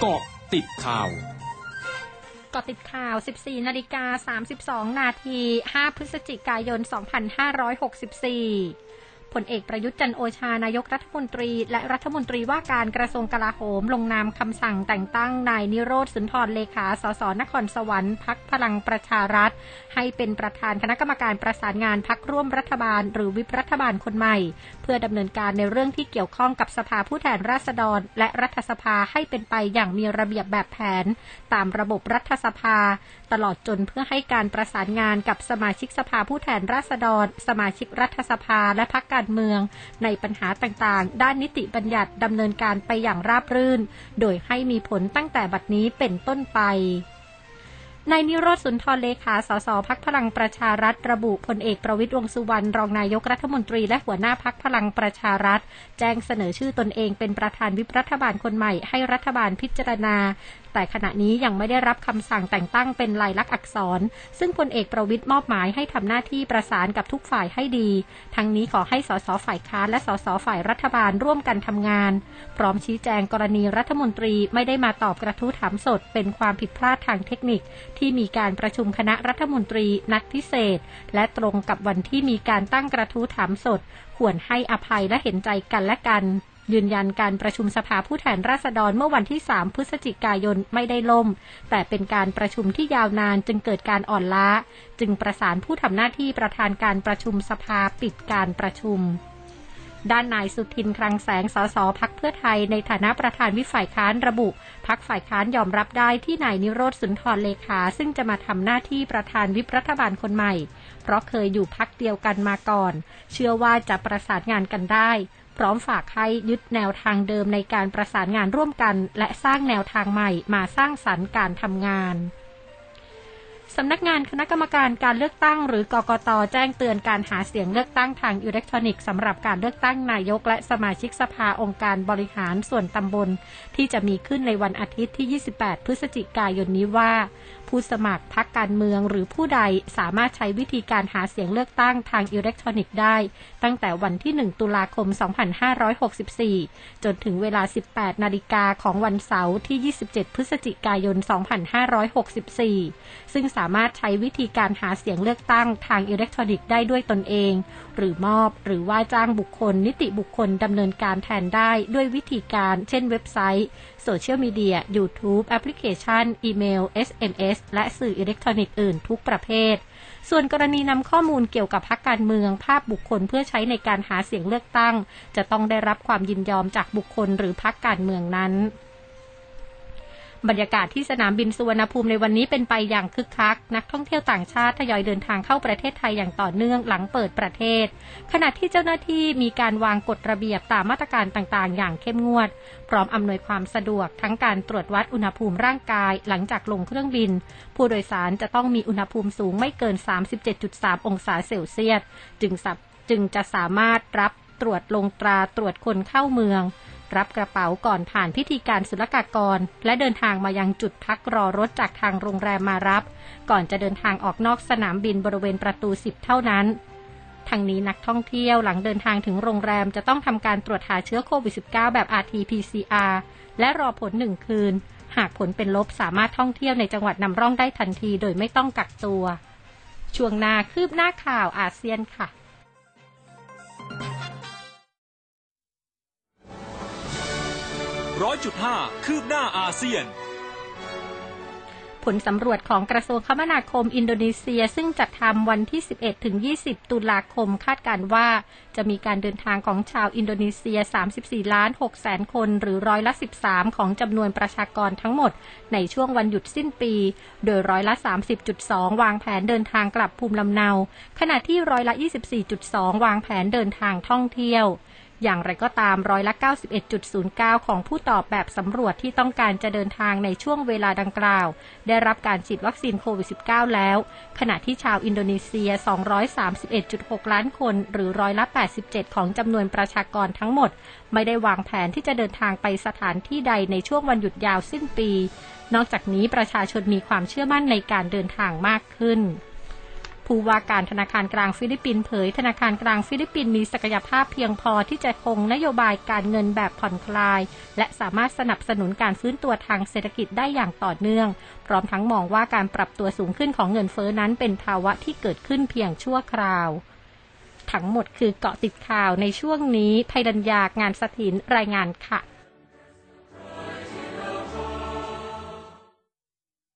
เกาะติดข่าวกาะติดข่าว 14 นาฬิกา 32 นาที 5 พฤศจิกายน 2564 ผลเอกประยุทธ์จันโอชานายกรัฐมนตรี และรัฐมนตรีว่าการกระทรวงกลาโหม ลงนามคำสั่งแต่งตั้งนายนิโรธสุนทรเลขา สสนครสวรรค์พักพลังประชารัฐ ให้เป็นประธานคณะกรรมการประสานงานพักร่วมรัฐบาล หรือวิปรัฐบาลคนใหม่ เพื่อดำเนินการในเรื่องที่เกี่ยวข้องกับสภาผู้แทนราษฎร และรัฐสภาให้เป็นไปอย่างมีระเบียบแบบแผน ตามระบบรัฐสภา ตลอดจนเพื่อให้การประสานงานกับสมาชิกสภาผู้แทนราษฎร สมาชิกรัฐสภาและพักการเมือง ในปัญหาต่างๆ ด้านนิติบัญญัติดำเนินการไปอย่างราบรื่น โดยให้มีผลตั้งแต่บัดนี้เป็นต้นไปนายนิโรธสุนทรเลขา สสพักพลังประชารัฐ ระบุพลเอกประวิตรวงสุวรรณรองนายกรัฐมนตรีและหัวหน้าพักพลังประชารัฐ แจ้งเสนอชื่อตนเองเป็นประธานวิปรัฐบาลคนใหม่ให้รัฐบาลพิจารณา แต่ขณะนี้ยังไม่ได้รับคำสั่งแต่งตั้งเป็นลายลักษณ์อักษร ซึ่งพลเอกประวิตยมอบหมายให้ทำหน้าที่ประสานกับทุกฝ่ายให้ดี ทั้งนี้ขอให้สสฝ่ายค้านและสสฝ่ายรัฐบาลร่วมกันทำงาน พร้อมชี้แจงกรณีรัฐมนตรีไม่ได้มาตอบกระทู้ถามสด เป็นความผิดพลาดทางเทคนิค ที่มีการประชุมคณะรัฐมนตรีนัดพิเศษ และตรงกับวันที่มีการตั้งกระทู้ถามสด ควรให้อภัยและเห็นใจกันและกัน ยืนยันการประชุมสภาผู้แทนราษฎรเมื่อวันที่ 3 พฤศจิกายนไม่ได้ล่ม แต่เป็นการประชุมที่ยาวนานจึงเกิดการอ่อนล้า จึงประสานผู้ทำหน้าที่ประธานการประชุมสภาปิดการประชุมด้านนายสุทินคลังแสงสสพักเพื่อไทยในฐานะประธานวิฝ่ายค้านระบุ พักฝ่ายค้านยอมรับได้ที่นายนิโรธสุนทรเลขา ซึ่งจะมาทำหน้าที่ประธานวิปรัฐบาลคนใหม่ เพราะเคยอยู่พักเดียวกันมาก่อน เชื่อว่าจะประสานงานกันได้ พร้อมฝากให้ยึดแนวทางเดิมในการประสานงานร่วมกัน และสร้างแนวทางใหม่มาสร้างสรรค์การทำงานสำนักงานคณะกรรมการการเลือกตั้งหรือกกตแจ้งเตือนการหาเสียงเลือกตั้งทางอิเล็กทรอนิกส์สำหรับการเลือกตั้งนายกและสมาชิกสภาองค์การบริหารส่วนตำบล ที่จะมีขึ้นในวันอาทิตย์ที่ 28 พฤศจิกายนนี้ว่าผู้สมัครพรรคการเมืองหรือผู้ใดสามารถใช้วิธีการหาเสียงเลือกตั้งทางอิเล็กทรอนิกส์ได้ ตั้งแต่วันที่ 1 ตุลาคม 2564 จนถึงเวลา 18 นาฬิกาของวันเสาร์ที่ 27 พฤศจิกายน 2564 ซึ่งสามารถใช้วิธีการหาเสียงเลือกตั้งทางอิเล็กทรอนิกส์ได้ด้วยตนเอง หรือมอบหรือว่าจ้างบุคคล นิติบุคคลดำเนินการแทนได้ด้วยวิธีการ เช่นเว็บไซต์ โซเชียลมีเดีย YouTube แอปพลิเคชัน อีเมล SMS และสื่ออิเล็กทรอนิกส์อื่นทุกประเภท ส่วนกรณีนำข้อมูลเกี่ยวกับพรรคการเมือง ภาพบุคคลเพื่อใช้ในการหาเสียงเลือกตั้ง จะต้องได้รับความยินยอมจากบุคคลหรือพรรคการเมืองนั้น บรรยากาศที่สนามบินสุวรรณภูมิในวันนี้เป็นไปอย่างคึกคัก นักท่องเที่ยวต่างชาติทยอยเดินทางเข้าประเทศไทยอย่างต่อเนื่องหลังเปิดประเทศ ขณะที่เจ้าหน้าที่มีการวางกฎระเบียบตามมาตรการต่างๆ อย่างเข้มงวด พร้อมอำนวยความสะดวกทั้งการตรวจวัดอุณหภูมิร่างกาย หลังจากลงเครื่องบิน ผู้โดยสารจะต้องมีอุณหภูมิสูงไม่เกิน 37.3 องศาเซลเซียสจึงจึงจะสามารถรับตรวจลงตราตรวจคนเข้าเมือง รับกระเป๋าก่อนผ่านพิธีการศุลกากร และเดินทางมายังจุดพักรอรถจากทางโรงแรมมารับ ก่อนจะเดินทางออกนอกสนามบินบริเวณประตู 10 เท่านั้นทั้งนี้นักท่องเที่ยวหลังเดินทางถึงโรงแรมจะต้องทำการตรวจหาเชื้อโควิด -19 แบบ RT-PCR และรอผลหนึ่งคืน หากผลเป็นลบสามารถท่องเที่ยวในจังหวัดนำร่องได้ทันทีโดยไม่ต้องกักตัว ช่วงหน้าคืบหน้าข่าวอาเซียนค่ะ ร้อยจุดห้าคืบหน้าอาเซียน ผลสำรวจของกระทรวงคมนาคมอินโดนีเซีย ซึ่งจัดทำวันที่ 11 ถึง 20 ตุลาคมคาดการว่า จะมีการเดินทางของชาวอินโดนีเซีย 34 ล้าน6แสนคน หรือร้อยละ 13 ของจำนวนประชากรทั้งหมด ในช่วงวันหยุดสิ้นปี โดยร้อยละ 30.2 วางแผนเดินทางกลับภูมิลำเนา ขณะที่ร้อยละ 24.2 วางแผนเดินทางท่องเที่ยว อย่างไรก็ตามร้อยละ 91.09 ของผู้ตอบแบบสำรวจที่ต้องการจะเดินทางในช่วงเวลาดังกล่าว ได้รับการฉีดวัคซีนโควิด -19 แล้ว ขณะที่ชาวอินโดนีเซีย 231.6 ล้านคน หรือร้อยละ 87 ของจำนวนประชากรทั้งหมด ไม่ได้วางแผนที่จะเดินทางไปสถานที่ใดในช่วงวันหยุดยาวสิ้นปี นอกจากนี้ประชาชนมีความเชื่อมั่นในการเดินทางมากขึ้น ผู้ว่าการธนาคารกลางฟิลิปปินส์เผย ธนาคารกลางฟิลิปปินส์มีศักยภาพเพียงพอที่จะคงนโยบายการเงินแบบผ่อนคลาย และสามารถสนับสนุนการฟื้นตัวทางเศรษฐกิจได้อย่างต่อเนื่อง พร้อมทั้งมองว่าการปรับตัวสูงขึ้นของเงินเฟ้อนั้นเป็นภาวะที่เกิดขึ้นเพียงชั่วคราว ทั้งหมดคือเกาะติดข่าวในช่วงนี้ภัยดัญญางานสถินรายงานค่ะ